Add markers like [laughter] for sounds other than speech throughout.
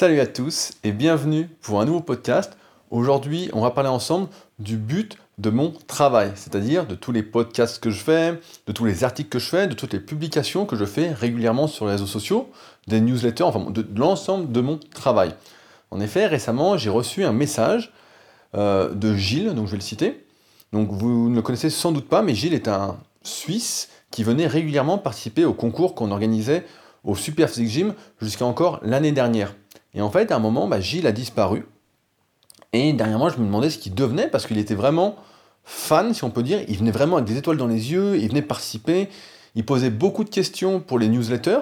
Salut à tous et bienvenue pour un nouveau podcast. Aujourd'hui, on va parler ensemble du but de mon travail, c'est-à-dire de tous les podcasts que je fais, de tous les articles que je fais, de toutes les publications que je fais régulièrement sur les réseaux sociaux, des newsletters, enfin de, l'ensemble de mon travail. En effet, récemment, j'ai reçu un message euh, de Gilles, donc je vais le citer. Donc vous ne le connaissez sans doute pas, mais Gilles est un Suisse qui venait régulièrement participer au concours qu'on organisait au Super Physique Gym jusqu'à encore l'année dernière. Et en fait, à un moment, bah, Gilles a disparu. Et derrière moi, je me demandais ce qu'il devenait, parce qu'il était vraiment fan, si on peut dire. Il venait vraiment avec des étoiles dans les yeux, il venait participer, il posait beaucoup de questions pour les newsletters.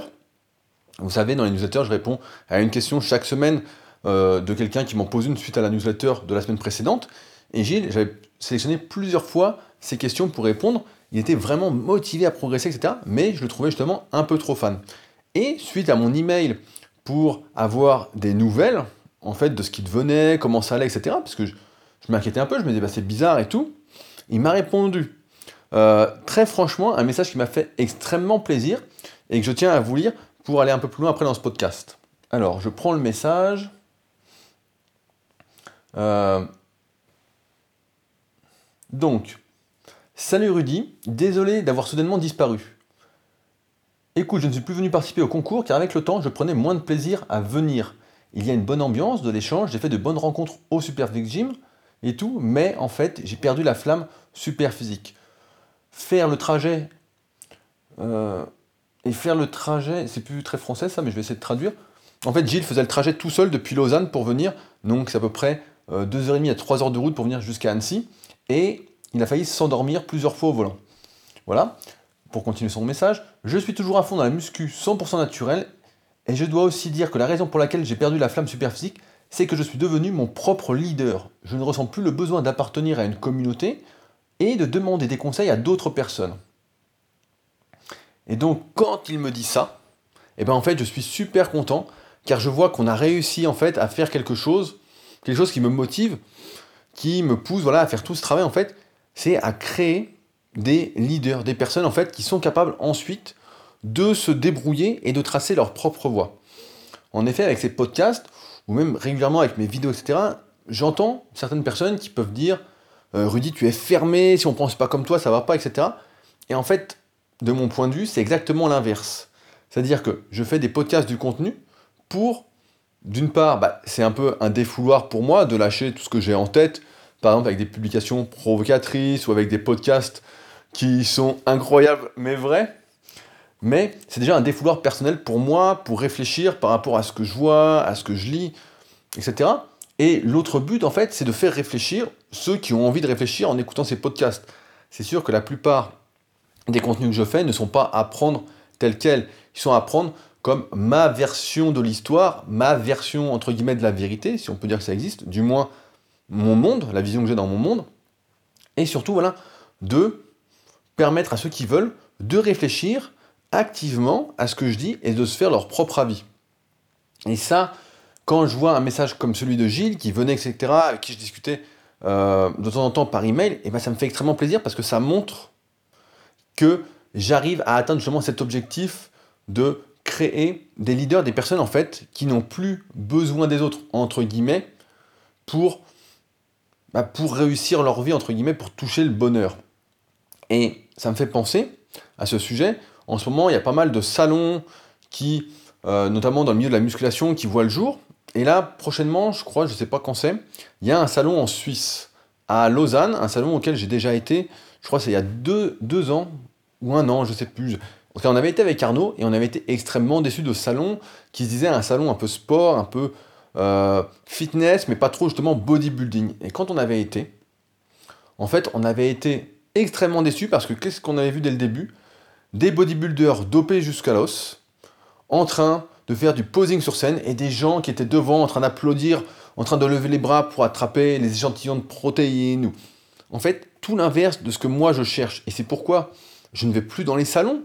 Vous savez, dans les newsletters, je réponds à une question chaque semaine euh, de quelqu'un qui m'en pose une suite à la newsletter de la semaine précédente. Et Gilles, j'avais sélectionné plusieurs fois ces questions pour répondre. Il était vraiment motivé à progresser, etc. Mais je le trouvais justement un peu trop fan. Et suite à mon email pour avoir des nouvelles, en fait, de ce qui devenait, comment ça allait, etc. Parce que je, m'inquiétais un peu, je me disais, bah, c'est bizarre et tout. Il m'a répondu, euh, très franchement, un message qui m'a fait extrêmement plaisir et que je tiens à vous lire pour aller un peu plus loin après dans ce podcast. Alors, je prends le message. Euh, donc, salut Rudy, désolé d'avoir soudainement disparu. Écoute, je ne suis plus venu participer au concours car avec le temps, je prenais moins de plaisir à venir. Il y a une bonne ambiance, de l'échange, j'ai fait de bonnes rencontres au Super Gym et tout, mais en fait, j'ai perdu la flamme super physique. Faire le trajet euh, et faire le trajet, c'est plus très français ça, mais je vais essayer de traduire. En fait, Gilles faisait le trajet tout seul depuis Lausanne pour venir, donc c'est à peu près 2h30 euh, à 3h de route pour venir jusqu'à Annecy, et il a failli s'endormir plusieurs fois au volant. Voilà pour continuer son message, je suis toujours à fond dans la muscu 100% naturelle, et je dois aussi dire que la raison pour laquelle j'ai perdu la flamme super physique, c'est que je suis devenu mon propre leader. Je ne ressens plus le besoin d'appartenir à une communauté et de demander des conseils à d'autres personnes. Et donc quand il me dit ça, et eh ben en fait je suis super content car je vois qu'on a réussi en fait à faire quelque chose, quelque chose qui me motive, qui me pousse voilà à faire tout ce travail en fait, c'est à créer des leaders, des personnes en fait qui sont capables ensuite de se débrouiller et de tracer leur propre voie. En effet, avec ces podcasts, ou même régulièrement avec mes vidéos, etc., j'entends certaines personnes qui peuvent dire euh, Rudy, tu es fermé, si on ne pense pas comme toi, ça va pas, etc. Et en fait, de mon point de vue, c'est exactement l'inverse. C'est-à-dire que je fais des podcasts du contenu pour, d'une part, bah, c'est un peu un défouloir pour moi de lâcher tout ce que j'ai en tête, par exemple avec des publications provocatrices ou avec des podcasts qui sont incroyables mais vrais. Mais c'est déjà un défouloir personnel pour moi, pour réfléchir par rapport à ce que je vois, à ce que je lis, etc. Et l'autre but, en fait, c'est de faire réfléchir ceux qui ont envie de réfléchir en écoutant ces podcasts. C'est sûr que la plupart des contenus que je fais ne sont pas à prendre tels quels. Ils sont à prendre comme ma version de l'histoire, ma version entre guillemets de la vérité, si on peut dire que ça existe, du moins mon monde, la vision que j'ai dans mon monde. Et surtout, voilà, de permettre à ceux qui veulent de réfléchir activement à ce que je dis et de se faire leur propre avis. Et ça, quand je vois un message comme celui de Gilles qui venait, etc., avec qui je discutais euh, de temps en temps par email, et eh ben ça me fait extrêmement plaisir parce que ça montre que j'arrive à atteindre justement cet objectif de créer des leaders, des personnes en fait qui n'ont plus besoin des autres, entre guillemets, pour, bah, pour réussir leur vie, entre guillemets, pour toucher le bonheur. Et ça me fait penser à ce sujet. En ce moment, il y a pas mal de salons qui, euh, notamment dans le milieu de la musculation, qui voient le jour. Et là, prochainement, je crois, je ne sais pas quand c'est, il y a un salon en Suisse, à Lausanne, un salon auquel j'ai déjà été, je crois c'est il y a deux, deux, ans, ou un an, je ne sais plus. En on avait été avec Arnaud et on avait été extrêmement déçus de ce salon qui se disait un salon un peu sport, un peu euh, fitness, mais pas trop justement bodybuilding. Et quand on avait été, en fait, on avait été extrêmement déçu parce que qu'est-ce qu'on avait vu dès le début? Des bodybuilders dopés jusqu'à l'os, en train de faire du posing sur scène et des gens qui étaient devant en train d'applaudir, en train de lever les bras pour attraper les échantillons de protéines. En fait, tout l'inverse de ce que moi je cherche. Et c'est pourquoi je ne vais plus dans les salons.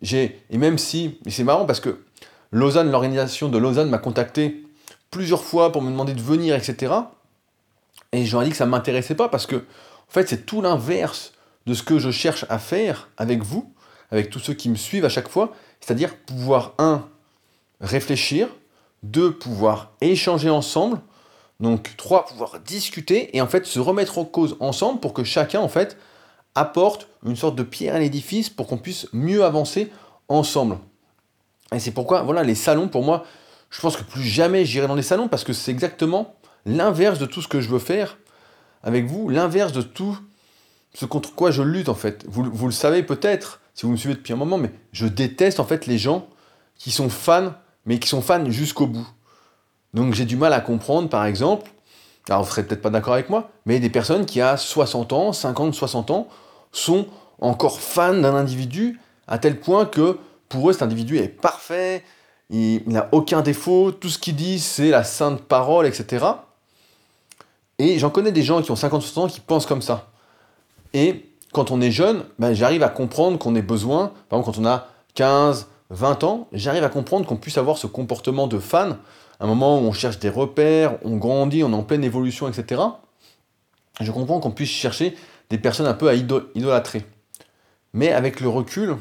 J'ai et même si, et c'est marrant parce que Lausanne, l'organisation de Lausanne m'a contacté plusieurs fois pour me demander de venir, etc. Et ai dit que ça m'intéressait pas parce que, en fait, c'est tout l'inverse de ce que je cherche à faire avec vous, avec tous ceux qui me suivent à chaque fois, c'est-à-dire pouvoir, un, réfléchir, Deux, pouvoir échanger ensemble. Donc trois, pouvoir discuter et en fait se remettre en cause ensemble pour que chacun en fait apporte une sorte de pierre à l'édifice pour qu'on puisse mieux avancer ensemble. Et c'est pourquoi, voilà, les salons, pour moi, je pense que plus jamais j'irai dans les salons parce que c'est exactement l'inverse de tout ce que je veux faire avec vous, l'inverse de tout ce contre quoi je lutte en fait. Vous, vous le savez peut-être si vous me suivez depuis un moment, mais je déteste en fait les gens qui sont fans, mais qui sont fans jusqu'au bout. Donc j'ai du mal à comprendre, par exemple, alors vous serez peut-être pas d'accord avec moi, mais des personnes qui à 60 ans, 50, 60 ans, sont encore fans d'un individu à tel point que pour eux cet individu est parfait, il n'a aucun défaut, tout ce qu'il dit c'est la sainte parole, etc. Et j'en connais des gens qui ont 50, 60 ans qui pensent comme ça. Et quand on est jeune, ben, j'arrive à comprendre qu'on ait besoin, par exemple quand on a 15, 20 ans, j'arrive à comprendre qu'on puisse avoir ce comportement de fan, un moment où on cherche des repères, on grandit, on est en pleine évolution, etc. Je comprends qu'on puisse chercher des personnes un peu à idolâtrer. Mais avec le recul,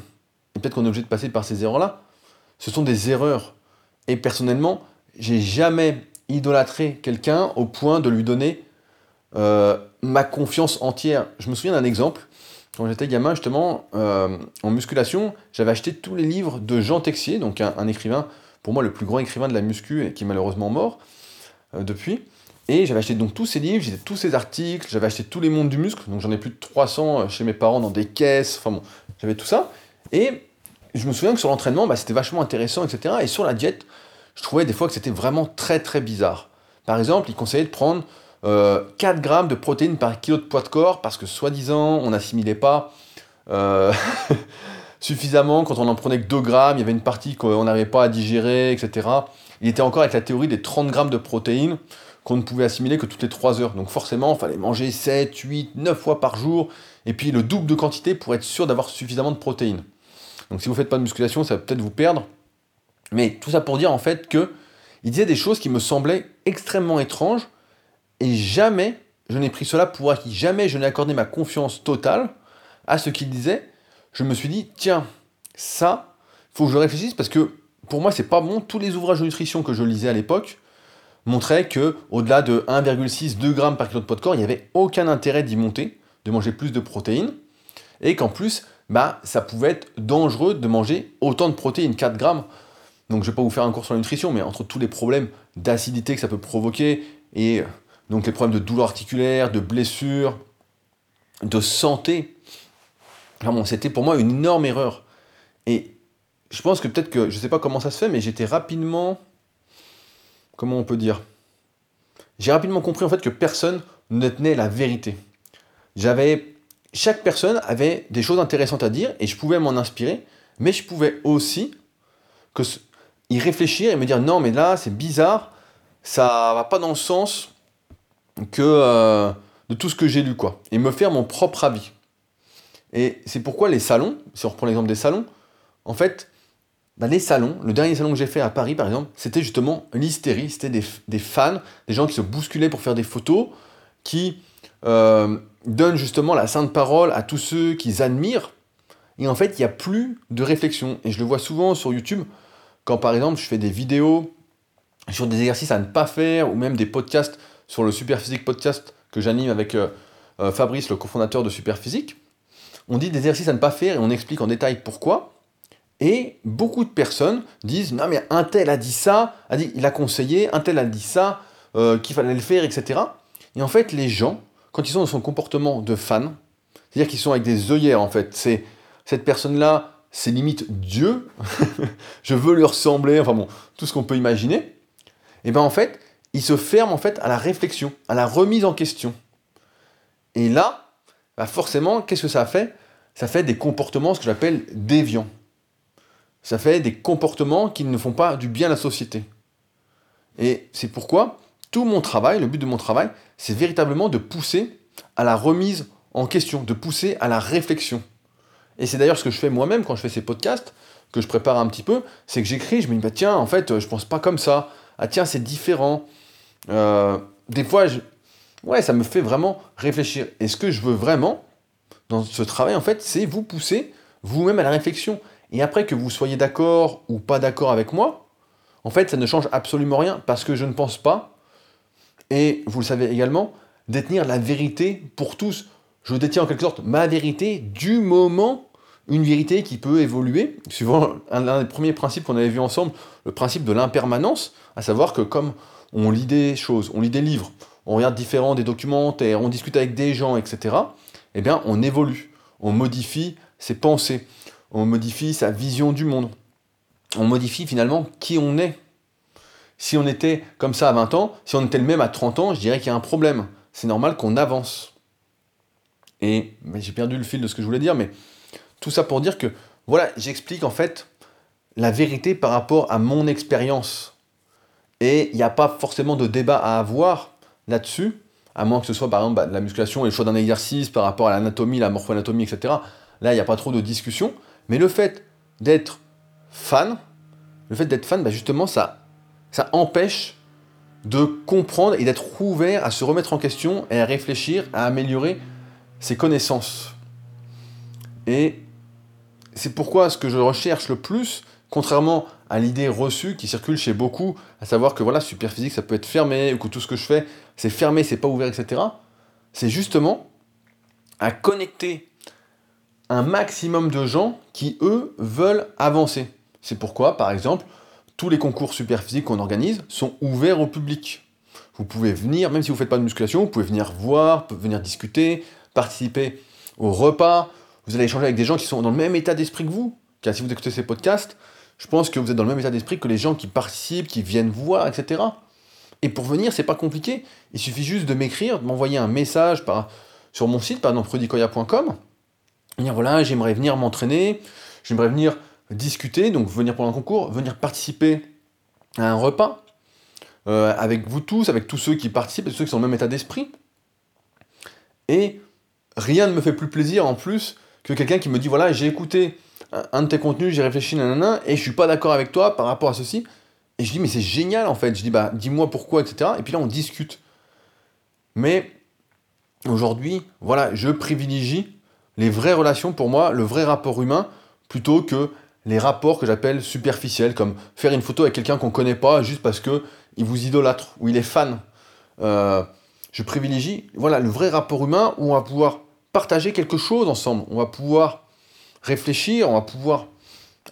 et peut-être qu'on est obligé de passer par ces erreurs-là, ce sont des erreurs. Et personnellement, j'ai jamais idolâtré quelqu'un au point de lui donner euh, ma confiance entière. Je me souviens d'un exemple. Quand j'étais gamin, justement, euh, en musculation, j'avais acheté tous les livres de Jean Texier, donc un, écrivain, pour moi le plus grand écrivain de la muscu, et qui est malheureusement mort euh, depuis. Et j'avais acheté donc tous ces livres, j'ai tous ces articles, j'avais acheté tous les mondes du muscle, donc j'en ai plus de 300 euh, chez mes parents dans des caisses, enfin bon, j'avais tout ça. Et je me souviens que sur l'entraînement, bah, c'était vachement intéressant, etc. Et sur la diète, je trouvais des fois que c'était vraiment très très bizarre. Par exemple, il conseillait de prendre 4 euh, grammes de protéines par kilo de poids de corps parce que soi-disant on n'assimilait pas euh, [laughs] suffisamment quand on en prenait que 2 grammes, il y avait une partie qu'on n'arrivait pas à digérer, etc. Il était encore avec la théorie des 30 grammes de protéines qu'on ne pouvait assimiler que toutes les 3 heures. Donc forcément, il fallait manger 7, 8, 9 fois par jour, et puis le double de quantité pour être sûr d'avoir suffisamment de protéines. Donc si vous ne faites pas de musculation, ça va peut-être vous perdre. Mais tout ça pour dire en fait que il disait des choses qui me semblaient extrêmement étranges, et jamais je n'ai pris cela pour acquis, jamais je n'ai accordé ma confiance totale à ce qu'il disait. Je me suis dit, tiens, ça, faut que je réfléchisse parce que pour moi, c'est pas bon. Tous les ouvrages de nutrition que je lisais à l'époque montraient que au-delà de 1,6-2 g par kilo de poids de corps, il n'y avait aucun intérêt d'y monter, de manger plus de protéines, et qu'en plus, bah, ça pouvait être dangereux de manger autant de protéines, 4 grammes. Donc je vais pas vous faire un cours sur la nutrition, mais entre tous les problèmes d'acidité que ça peut provoquer et donc les problèmes de douleurs articulaires, de blessures, de santé. c'était pour moi une énorme erreur. Et je pense que peut-être que, je ne sais pas comment ça se fait, mais j'étais rapidement, comment on peut dire, j'ai rapidement compris en fait que personne ne tenait la vérité. J'avais, chaque personne avait des choses intéressantes à dire et je pouvais m'en inspirer, mais je pouvais aussi que, y réfléchir et me dire non mais là c'est bizarre, ça va pas dans le sens que euh, de tout ce que j'ai lu, quoi. Et me faire mon propre avis. Et c'est pourquoi les salons, si on reprend l'exemple des salons, en fait, bah, les salons, le dernier salon que j'ai fait à Paris, par exemple, c'était justement l'hystérie, c'était des, fans, des gens qui se bousculaient pour faire des photos, qui euh, donnent justement la sainte parole à tous ceux qu'ils admirent. Et en fait, il n'y a plus de réflexion. Et je le vois souvent sur YouTube, quand par exemple je fais des vidéos sur des exercices à ne pas faire, ou même des podcasts sur le Superphysique podcast que j'anime avec euh, euh, Fabrice, le cofondateur de Superphysique. On dit des exercices à ne pas faire et on explique en détail pourquoi. Et beaucoup de personnes disent non mais un tel a dit ça, a dit il a conseillé, un tel a dit ça, euh, qu'il fallait le faire, etc. Et en fait les gens, quand ils sont dans son comportement de fan, c'est-à-dire qu'ils sont avec des œillères en fait, c'est cette personne-là, c'est limite Dieu, [laughs] je veux lui ressembler, enfin bon, tout ce qu'on peut imaginer. Et bien en fait, il se ferme en fait à la réflexion, à la remise en question. Et là, bah forcément, qu'est-ce que ça fait? Ça fait des comportements, ce que j'appelle déviants. Ça fait des comportements qui ne font pas du bien à la société. Et c'est pourquoi tout mon travail, le but de mon travail, c'est véritablement de pousser à la remise en question, de pousser à la réflexion. Et c'est d'ailleurs ce que je fais moi-même quand je fais ces podcasts, que je prépare un petit peu, c'est que j'écris, je me dis, bah tiens, en fait, je pense pas comme ça. Ah tiens, c'est différent. Euh, des fois, je... ouais, ça me fait vraiment réfléchir. Et ce que je veux vraiment dans ce travail, en fait, c'est vous pousser vous-même à la réflexion. Et après que vous soyez d'accord ou pas d'accord avec moi, en fait, ça ne change absolument rien parce que je ne pense pas, et vous le savez également, détenir la vérité pour tous. Je détiens en quelque sorte ma vérité du moment, une vérité qui peut évoluer, suivant un, des premiers principes qu'on avait vu ensemble, le principe de l'impermanence, à savoir que comme on lit des choses, on lit des livres, on regarde différents des documentaires, on discute avec des gens, etc., eh bien, on évolue, on modifie ses pensées, on modifie sa vision du monde, on modifie finalement qui on est. Si on était comme ça à 20 ans, si on était le même à 30 ans, je dirais qu'il y a un problème. C'est normal qu'on avance. Et j'ai perdu le fil de ce que je voulais dire, mais tout ça pour dire que, voilà, j'explique en fait la vérité par rapport à mon expérience. Et il n'y a pas forcément de débat à avoir là-dessus, à moins que ce soit par exemple bah, la musculation et le choix d'un exercice par rapport à l'anatomie, la morpho-anatomie, etc. Là, il n'y a pas trop de discussion. Mais le fait d'être fan, le fait d'être fan, bah, justement, ça, ça empêche de comprendre et d'être ouvert à se remettre en question et à réfléchir, à améliorer ses connaissances. Et c'est pourquoi ce que je recherche le plus, contrairement à l'idée reçue qui circule chez beaucoup, à savoir que voilà, super physique, ça peut être fermé, ou que tout ce que je fais, c'est fermé, c'est pas ouvert, etc. C'est justement à connecter un maximum de gens qui, eux, veulent avancer. C'est pourquoi, par exemple, tous les concours super physiques qu'on organise sont ouverts au public. Vous pouvez venir, même si vous ne faites pas de musculation, vous pouvez venir voir, venir discuter, participer au repas. Vous allez échanger avec des gens qui sont dans le même état d'esprit que vous. Car si vous écoutez ces podcasts, je pense que vous êtes dans le même état d'esprit que les gens qui participent, qui viennent voir, etc. Et pour venir, c'est pas compliqué. Il suffit juste de m'écrire, de m'envoyer un message sur mon site, par exemple prodicoya.com. Dire voilà, j'aimerais venir m'entraîner, j'aimerais venir discuter, donc venir pendant un concours, venir participer à un repas euh, avec vous tous, avec tous ceux qui participent, et ceux qui sont dans le même état d'esprit. Et rien ne me fait plus plaisir en plus que quelqu'un qui me dit voilà, j'ai écouté un de tes contenus, j'ai réfléchi, nanana, et je suis pas d'accord avec toi par rapport à ceci. Et je dis mais c'est génial en fait. Je dis bah dis-moi pourquoi, etc. Et puis là on discute. Mais aujourd'hui, voilà, je privilégie les vraies relations pour moi, le vrai rapport humain, plutôt que les rapports que j'appelle superficiels, comme faire une photo avec quelqu'un qu'on ne connaît pas juste parce que il vous idolâtre ou il est fan. Euh, je privilégie voilà, le vrai rapport humain où on va pouvoir partager quelque chose ensemble, on va pouvoir réfléchir, on va pouvoir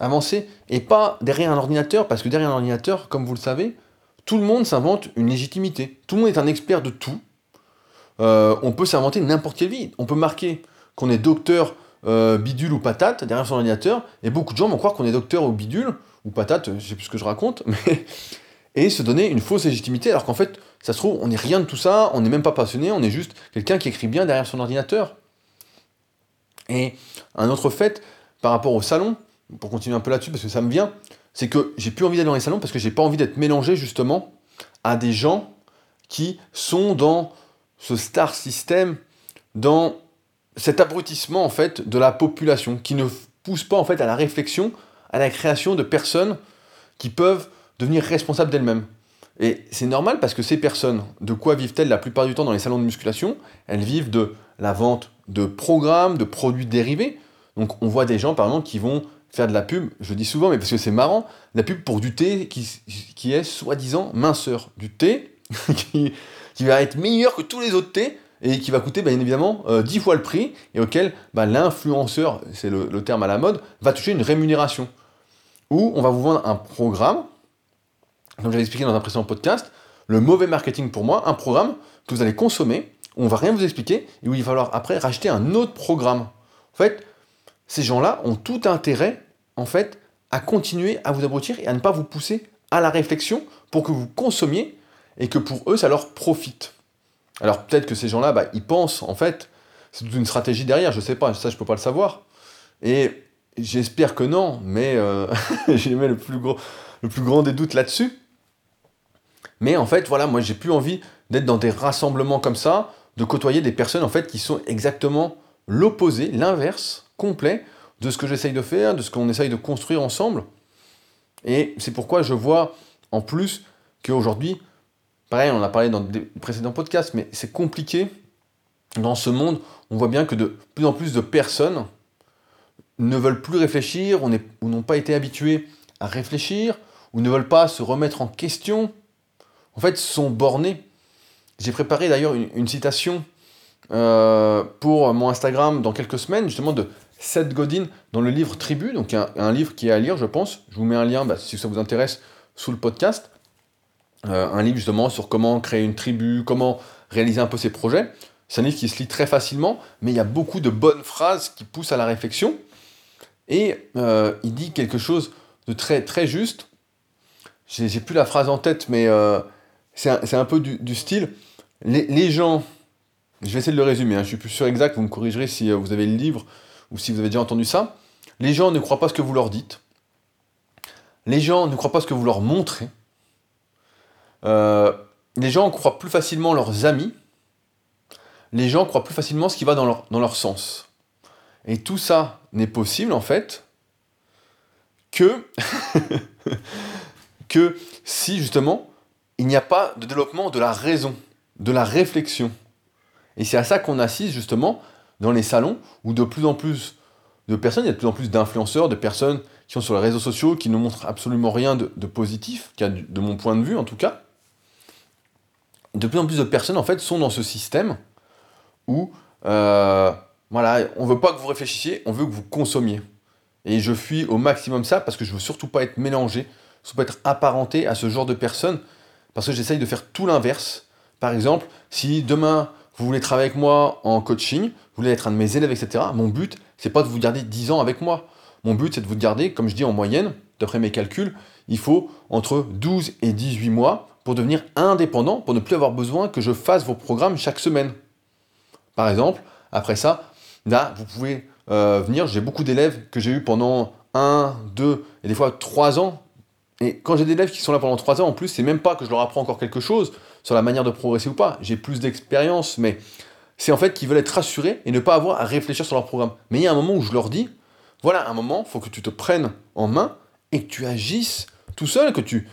avancer, et pas derrière un ordinateur, parce que derrière un ordinateur, comme vous le savez, tout le monde s'invente une légitimité. Tout le monde est un expert de tout. Euh, on peut s'inventer n'importe quelle vie. On peut marquer qu'on est docteur euh, bidule ou patate derrière son ordinateur, et beaucoup de gens vont croire qu'on est docteur ou bidule, ou patate, je sais plus ce que je raconte, [laughs] mais... et se donner une fausse légitimité, alors qu'en fait, ça se trouve, on n'est rien de tout ça, on n'est même pas passionné, on est juste quelqu'un qui écrit bien derrière son ordinateur. Et un autre fait, par rapport au salon, pour continuer un peu là-dessus, parce que ça me vient, c'est que j'ai plus envie d'aller dans les salons parce que j'ai pas envie d'être mélangé justement à des gens qui sont dans ce star system, dans cet abrutissement en fait de la population qui ne pousse pas en fait à la réflexion, à la création de personnes qui peuvent devenir responsables d'elles-mêmes. Et c'est normal parce que ces personnes, de quoi vivent-elles la plupart du temps dans les salons de musculation? Elles vivent de la vente de programmes, de produits dérivés. Donc on voit des gens par exemple qui vont faire de la pub, je dis souvent, mais parce que c'est marrant, la pub pour du thé qui, qui est soi-disant minceur. Du thé [laughs] qui, va être meilleur que tous les autres thés, et qui va coûter bien évidemment 10 euh, fois le prix, et auquel bah, l'influenceur, c'est le, terme à la mode, va toucher une rémunération. Ou on va vous vendre un programme, comme j'avais expliqué dans un précédent podcast, le mauvais marketing pour moi, un programme que vous allez consommer, on va rien vous expliquer, et où il va falloir après racheter un autre programme. En fait, ces gens-là ont tout intérêt, en fait, à continuer à vous abrutir et à ne pas vous pousser à la réflexion pour que vous consommiez et que pour eux, ça leur profite. Alors peut-être que ces gens-là, bah, ils pensent, en fait, c'est toute une stratégie derrière, je sais pas, ça je peux pas le savoir. Et j'espère que non, mais euh, [laughs] j'ai le plus, le plus grand des doutes là-dessus. Mais en fait, voilà, moi j'ai plus envie d'être dans des rassemblements comme ça, de côtoyer des personnes en fait qui sont exactement l'opposé, l'inverse complet de ce que j'essaye de faire, de ce qu'on essaye de construire ensemble. Et c'est pourquoi je vois en plus qu'aujourd'hui, Pareil, on en a parlé dans des précédents podcasts, mais c'est compliqué dans ce monde. On voit bien que de plus en plus de personnes ne veulent plus réfléchir, ou n'ont pas été habitués à réfléchir, ou ne veulent pas se remettre en question, en fait, sont bornés. J'ai préparé d'ailleurs une, citation euh, pour mon Instagram dans quelques semaines, justement de Seth Godin dans le livre Tribu, donc un, livre qui est à lire, je pense. Je vous mets un lien bah, si ça vous intéresse sous le podcast. Euh, un livre justement sur comment créer une tribu, comment réaliser un peu ses projets. C'est un livre qui se lit très facilement, mais il y a beaucoup de bonnes phrases qui poussent à la réflexion. Et euh, il dit quelque chose de très, très juste. J'ai plus la phrase en tête, mais c'est un, peu du, style. Les, gens, je vais essayer de le résumer, hein, je suis plus sûr exact, vous me corrigerez si euh, vous avez le livre ou si vous avez déjà entendu ça. Les gens ne croient pas ce que vous leur dites. Les gens ne croient pas ce que vous leur montrez. les gens croient plus facilement leurs amis. Les gens croient plus facilement ce qui va dans leur, sens. Et tout ça n'est possible en fait [laughs] que si justement il n'y a pas de développement de la raison, de la réflexion. Et c'est à ça qu'on assiste justement dans les salons où de plus en plus de personnes, il y a de plus en plus d'influenceurs, de personnes qui sont sur les réseaux sociaux, qui ne montrent absolument rien de, positif, de mon point de vue en tout cas. De plus en plus de personnes en fait sont dans ce système où euh, voilà, on veut pas que vous réfléchissiez, on veut que vous consommiez. Et je fuis au maximum ça parce que je veux surtout pas être mélangé, surtout pas être apparenté à ce genre de personnes, parce que j'essaye de faire tout l'inverse. Par exemple, si demain vous voulez travailler avec moi en coaching, vous voulez être un de mes élèves, etc., mon but, c'est pas de vous garder 10 ans avec moi. Mon but, c'est de vous garder, comme je dis en moyenne, d'après mes calculs, il faut entre 12 et 18 mois pour devenir indépendant, pour ne plus avoir besoin que je fasse vos programmes chaque semaine. Par exemple, après ça, Là, vous pouvez euh, venir. J'ai beaucoup d'élèves que j'ai eu pendant 1, 2 et des fois 3 ans. Et quand j'ai des élèves qui sont là pendant 3 ans, en plus, c'est même pas que je leur apprends encore quelque chose sur la manière de progresser ou pas. J'ai plus d'expérience, mais c'est en fait qu'ils veulent être rassurés et ne pas avoir à réfléchir sur leur programme. Mais il y a un moment où je leur dis voilà, un moment, il faut que tu te prennes en main et que tu agisses tout seul, que tu,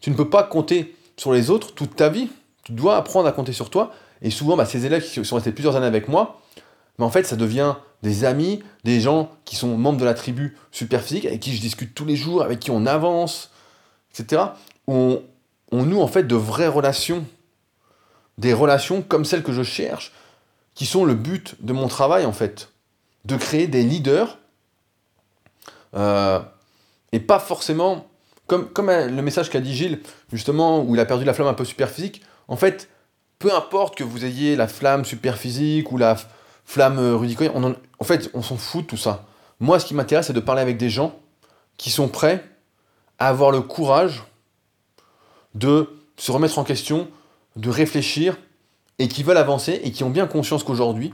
tu ne peux pas compter sur les autres toute ta vie. Tu dois apprendre à compter sur toi. Et souvent, bah, ces élèves qui sont restés plusieurs années avec moi, mais en fait, ça devient des amis, des gens qui sont membres de la tribu Superphysique, avec qui je discute tous les jours, avec qui on avance, etc. on en fait de vraies relations, des relations comme celles que je cherche, qui sont le but de mon travail en fait, de créer des leaders, euh, et pas forcément, comme, comme le message qu'a dit Gilles, justement, où il a perdu la flamme un peu superphysique, en fait, peu importe que vous ayez la flamme superphysique ou la, Flamme, euh, Rudy on en, fait, on s'en fout de tout ça. Moi, ce qui m'intéresse, c'est de parler avec des gens qui sont prêts à avoir le courage de se remettre en question, de réfléchir, et qui veulent avancer, et qui ont bien conscience qu'aujourd'hui,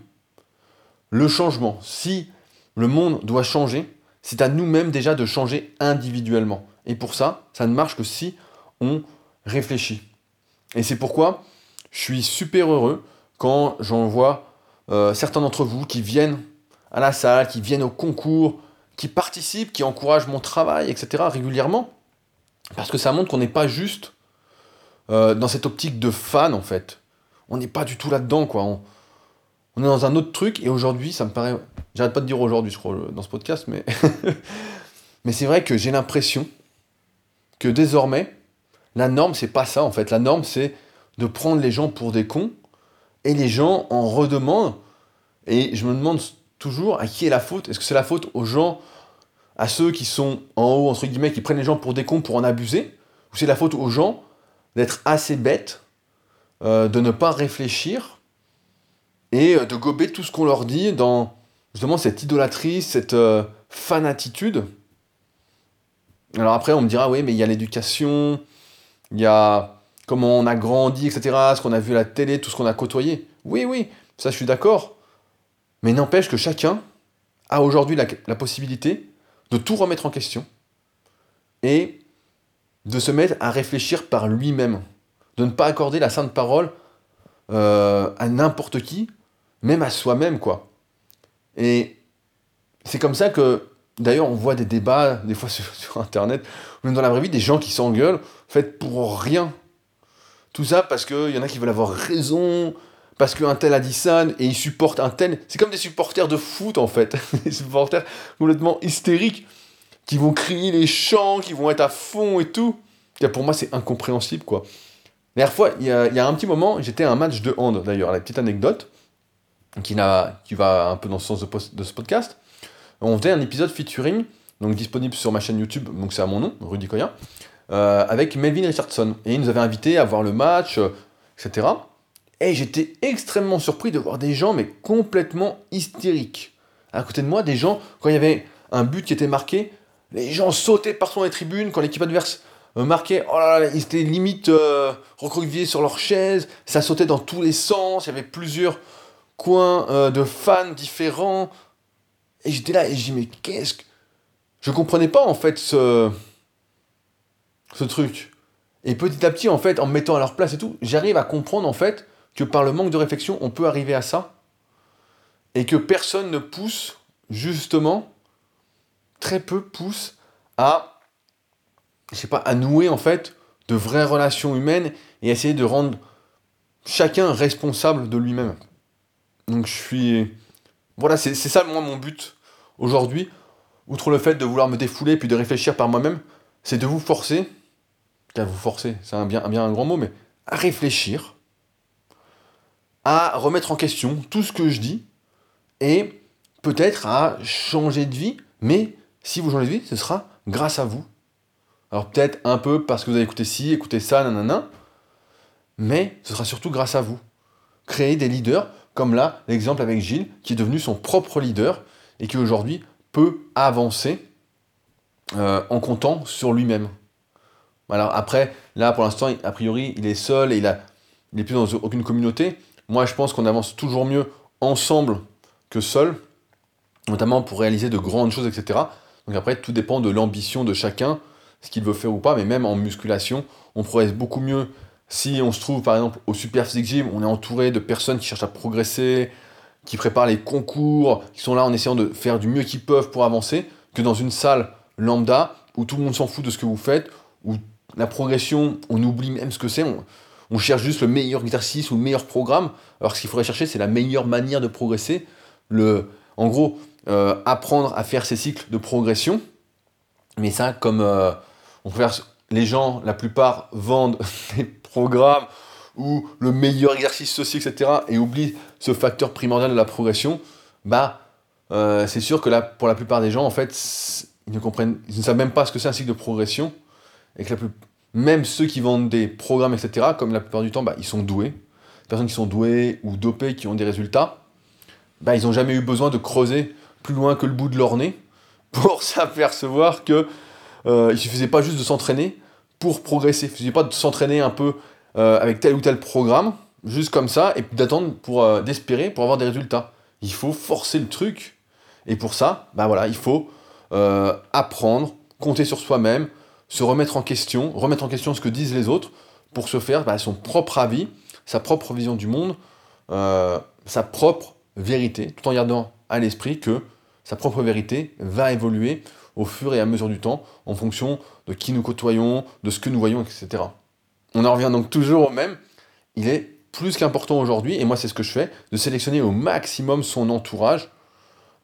le changement, si le monde doit changer, c'est à nous-mêmes déjà de changer individuellement. Et pour ça, ça ne marche que si on réfléchit. Et c'est pourquoi je suis super heureux quand j'en vois euh, certains d'entre vous qui viennent à la salle, qui viennent au concours, qui participent, qui encouragent mon travail, etc. régulièrement. Parce que ça montre qu'on n'est pas juste euh, dans cette optique de fan, en fait. On n'est pas du tout là-dedans, quoi. On, est dans un autre truc, et aujourd'hui, ça me paraît... J'arrête pas de dire aujourd'hui, je crois, dans ce podcast, mais... [laughs] mais c'est vrai que j'ai l'impression que désormais, la norme, c'est pas ça, en fait. La norme, c'est de prendre les gens pour des cons, et les gens en redemandent. Et je me demande toujours à qui est la faute. Est-ce que c'est la faute aux gens, à ceux qui sont en haut, entre guillemets, qui prennent les gens pour des cons pour en abuser Ou c'est la faute aux gens d'être assez bêtes, euh, de ne pas réfléchir et euh, de gober tout ce qu'on leur dit dans justement cette idolâtrie, cette euh, fanatitude Alors après, on me dira, oui, mais il y a l'éducation, il y a comment on a grandi, etc., ce qu'on a vu à la télé, tout ce qu'on a côtoyé. Oui, oui, ça je suis d'accord. Mais n'empêche que chacun a aujourd'hui la, possibilité de tout remettre en question et de se mettre à réfléchir par lui-même, de ne pas accorder la sainte parole euh, à n'importe qui, même à soi-même, quoi. Et c'est comme ça que, d'ailleurs, on voit des débats, des fois [laughs] sur, sur Internet, même dans la vraie vie, des gens qui s'engueulent, en fait, pour rien. Tout ça parce qu'il y en a qui veulent avoir raison, parce qu'un tel a dit ça, et ils supportent un tel. C'est comme des supporters de foot, en fait. [laughs] des supporters complètement hystériques. Qui vont crier les chants, qui vont être à fond et tout. Pour moi, c'est incompréhensible, quoi. La dernière fois, il y, a, un petit moment, j'étais à un match de hand, d'ailleurs, la petite anecdote, qui, qui va un peu dans le sens de, ce podcast. On faisait un épisode featuring, donc disponible sur ma chaîne YouTube, donc c'est à mon nom, Rudy Koya, euh, avec Melvin Richardson. Et il nous avait invité à voir le match, euh, etc. Et j'étais extrêmement surpris de voir des gens, mais complètement hystériques. À côté de moi, des gens, quand il y avait un but qui était marqué, les gens sautaient partout dans les tribunes, quand l'équipe adverse euh, marquait, oh là là, ils étaient limite euh, recroquevillés sur leur chaise, ça sautait dans tous les sens, il y avait plusieurs coins euh, de fans différents. Et j'étais là et je dis, mais qu'est-ce que. Je comprenais pas en fait ce. ce truc. Et petit à petit, en fait, en me mettant à leur place et tout, j'arrive à comprendre en fait que par le manque de réflexion, on peut arriver à ça. Et que personne ne pousse, justement, très peu pousse à, je sais pas, à nouer en fait de vraies relations humaines et essayer de rendre chacun responsable de lui-même. Donc je suis... Voilà, c'est ça moi mon but aujourd'hui, outre le fait de vouloir me défouler puis de réfléchir par moi-même, c'est de vous forcer, à vous forcer, c'est un bien, bien un grand mot, mais à réfléchir, à remettre en question tout ce que je dis et peut-être à changer de vie, mais si vous changez de vie, ce sera grâce à vous. Alors peut-être un peu parce que vous avez écouté ci, écouté ça, nanana, mais ce sera surtout grâce à vous. Créer des leaders, comme là, l'exemple avec Gilles, qui est devenu son propre leader et qui aujourd'hui peut avancer euh, en comptant sur lui-même. Alors après, là pour l'instant, a priori, il est seul et il, a, il est plus dans aucune communauté. Moi, je pense qu'on avance toujours mieux ensemble que seul, notamment pour réaliser de grandes choses, etc. Donc après, tout dépend de l'ambition de chacun, ce qu'il veut faire ou pas, mais même en musculation, on progresse beaucoup mieux si on se trouve par exemple au Super Physique Gym, on est entouré de personnes qui cherchent à progresser, qui préparent les concours, qui sont là en essayant de faire du mieux qu'ils peuvent pour avancer, que dans une salle lambda où tout le monde s'en fout de ce que vous faites, où la progression, on oublie même ce que c'est, on cherche juste le meilleur exercice ou le meilleur programme, alors ce qu'il faudrait chercher, c'est la meilleure manière de progresser. Le, en gros, euh, apprendre à faire ces cycles de progression. Mais ça, comme euh, on les gens, la plupart, vendent [laughs] des programmes ou le meilleur exercice ceci, etc., et oublient ce facteur primordial de la progression, bah, euh, c'est sûr que là, pour la plupart des gens, en fait, ils ne comprennent, ils ne savent même pas ce que c'est un cycle de progression, et que la plus, même ceux qui vendent des programmes, etc., comme la plupart du temps, bah, ils sont doués. Personnes qui sont douées ou dopées, qui ont des résultats, bah, ils n'ont jamais eu besoin de creuser plus loin que le bout de leur nez pour [laughs] s'apercevoir que euh, il suffisait pas juste de s'entraîner pour progresser. Il suffisait pas de s'entraîner un peu euh, avec tel ou tel programme, juste comme ça, et d'attendre pour euh, d'espérer pour avoir des résultats. Il faut forcer le truc. Et pour ça, bah voilà, il faut euh, apprendre, compter sur soi-même, se remettre en question, remettre en question ce que disent les autres, pour se faire bah, son propre avis, sa propre vision du monde, euh, sa propre vérité, tout en gardant à l'esprit que sa propre vérité va évoluer au fur et à mesure du temps, en fonction de qui nous côtoyons, de ce que nous voyons, etc. On en revient donc toujours au même. Il est plus qu'important aujourd'hui, et moi c'est ce que je fais, de sélectionner au maximum son entourage,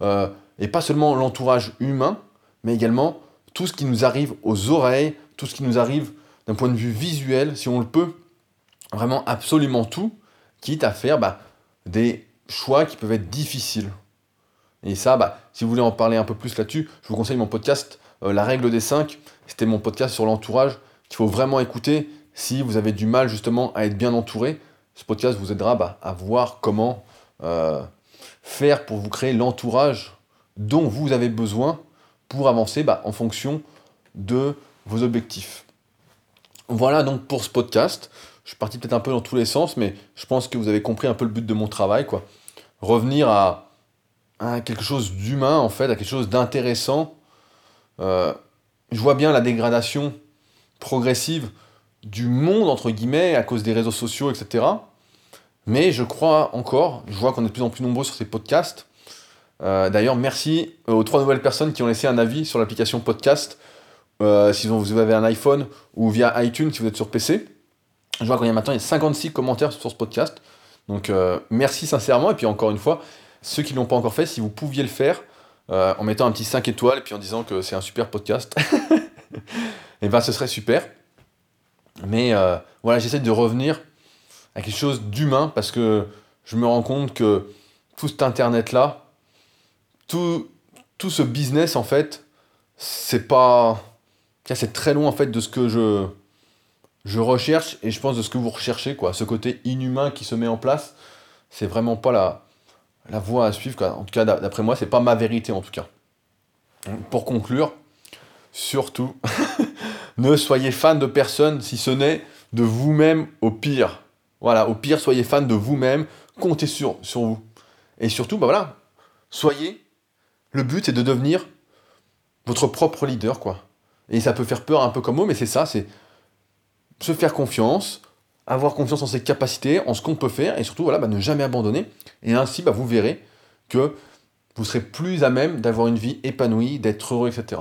euh, et pas seulement l'entourage humain, mais également tout ce qui nous arrive aux oreilles, tout ce qui nous arrive d'un point de vue visuel, si on le peut, vraiment absolument tout, quitte à faire bah, des choix qui peuvent être difficiles. Et ça, bah, si vous voulez en parler un peu plus là-dessus, je vous conseille mon podcast euh, La règle des 5. C'était mon podcast sur l'entourage qu'il faut vraiment écouter si vous avez du mal justement à être bien entouré. Ce podcast vous aidera bah, à voir comment euh, faire pour vous créer l'entourage dont vous avez besoin pour avancer bah, en fonction de vos objectifs. Voilà donc pour ce podcast. Je suis parti peut-être un peu dans tous les sens, mais je pense que vous avez compris un peu le but de mon travail. Quoi. Revenir à, quelque chose d'humain, en fait, à quelque chose d'intéressant. Euh, je vois bien la dégradation progressive du monde, entre guillemets, à cause des réseaux sociaux, etc. Mais je crois encore, je vois qu'on est de plus en plus nombreux sur ces podcasts, euh, d'ailleurs, merci aux trois nouvelles personnes qui ont laissé un avis sur l'application podcast. Euh, si vous avez un iPhone ou via iTunes si vous êtes sur PC. Je vois qu'il y a maintenant il y a 56 commentaires sur ce podcast. Donc euh, merci sincèrement. Et puis encore une fois, ceux qui ne l'ont pas encore fait, si vous pouviez le faire, euh, en mettant un petit 5 étoiles et puis en disant que c'est un super podcast. [laughs] et ben ce serait super. Mais euh, voilà, j'essaie de revenir à quelque chose d'humain parce que je me rends compte que tout cet internet là, tout, tout ce business en fait, c'est pas. C'est très loin en fait de ce que je, je recherche et je pense de ce que vous recherchez, quoi. Ce côté inhumain qui se met en place, c'est vraiment pas la, la voie à suivre. En tout cas, d'après moi, c'est pas ma vérité en tout cas. Pour conclure, surtout, [laughs] ne soyez fan de personne si ce n'est de vous-même au pire. Voilà, au pire, soyez fan de vous-même, comptez sur, vous. Et surtout, bah soyez. Le but, c'est de devenir votre propre leader, quoi. Et ça peut faire peur un peu comme mot, mais c'est ça, se faire confiance, avoir confiance en ses capacités, en ce qu'on peut faire, et surtout, voilà, bah, ne jamais abandonner. Et ainsi, bah, vous verrez que vous serez plus à même d'avoir une vie épanouie, d'être heureux, etc.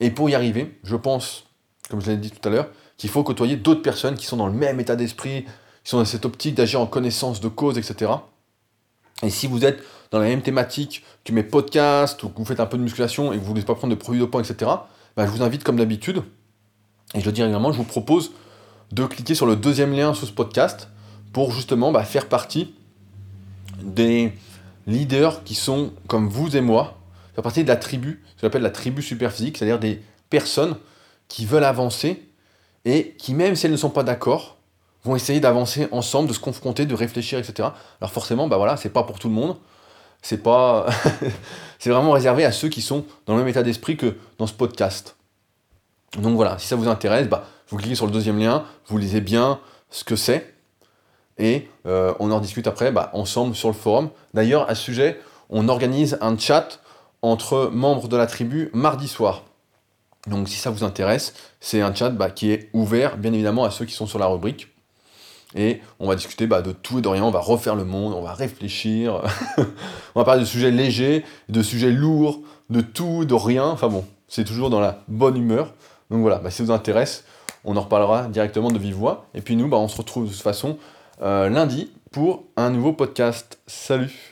Et pour y arriver, je pense, comme je l'ai dit tout à l'heure, qu'il faut côtoyer d'autres personnes qui sont dans le même état d'esprit, qui sont dans cette optique d'agir en connaissance de cause, etc. Et si vous êtes dans la même thématique que mes podcasts, ou que vous faites un peu de musculation et que vous ne voulez pas prendre de produits dopants, etc., bah, je vous invite comme d'habitude, et je le dis régulièrement, je vous propose de cliquer sur le deuxième lien sous ce podcast pour justement bah, faire partie des leaders qui sont comme vous et moi, faire partie de la tribu, ce qu'on appelle la tribu superphysique, c'est-à-dire des personnes qui veulent avancer et qui, même si elles ne sont pas d'accord, vont essayer d'avancer ensemble, de se confronter, de réfléchir, etc. Alors forcément, bah voilà, c'est pas pour tout le monde. C'est pas, [laughs] c'est vraiment réservé à ceux qui sont dans le même état d'esprit que dans ce podcast. Donc voilà, si ça vous intéresse, bah, vous cliquez sur le deuxième lien, vous lisez bien ce que c'est, et euh, on en discute après bah, ensemble sur le forum. D'ailleurs, à ce sujet, on organise un chat entre membres de la tribu mardi soir. Donc si ça vous intéresse, c'est un chat bah, qui est ouvert bien évidemment à ceux qui sont sur la rubrique. Et on va discuter bah, de tout et de rien, on va refaire le monde, on va réfléchir, [laughs] on va parler de sujets légers, de sujets lourds, de tout, de rien, enfin bon, c'est toujours dans la bonne humeur. Donc voilà, bah, si ça vous intéresse, on en reparlera directement de vive voix. Et puis nous, bah, on se retrouve de toute façon euh, lundi pour un nouveau podcast. Salut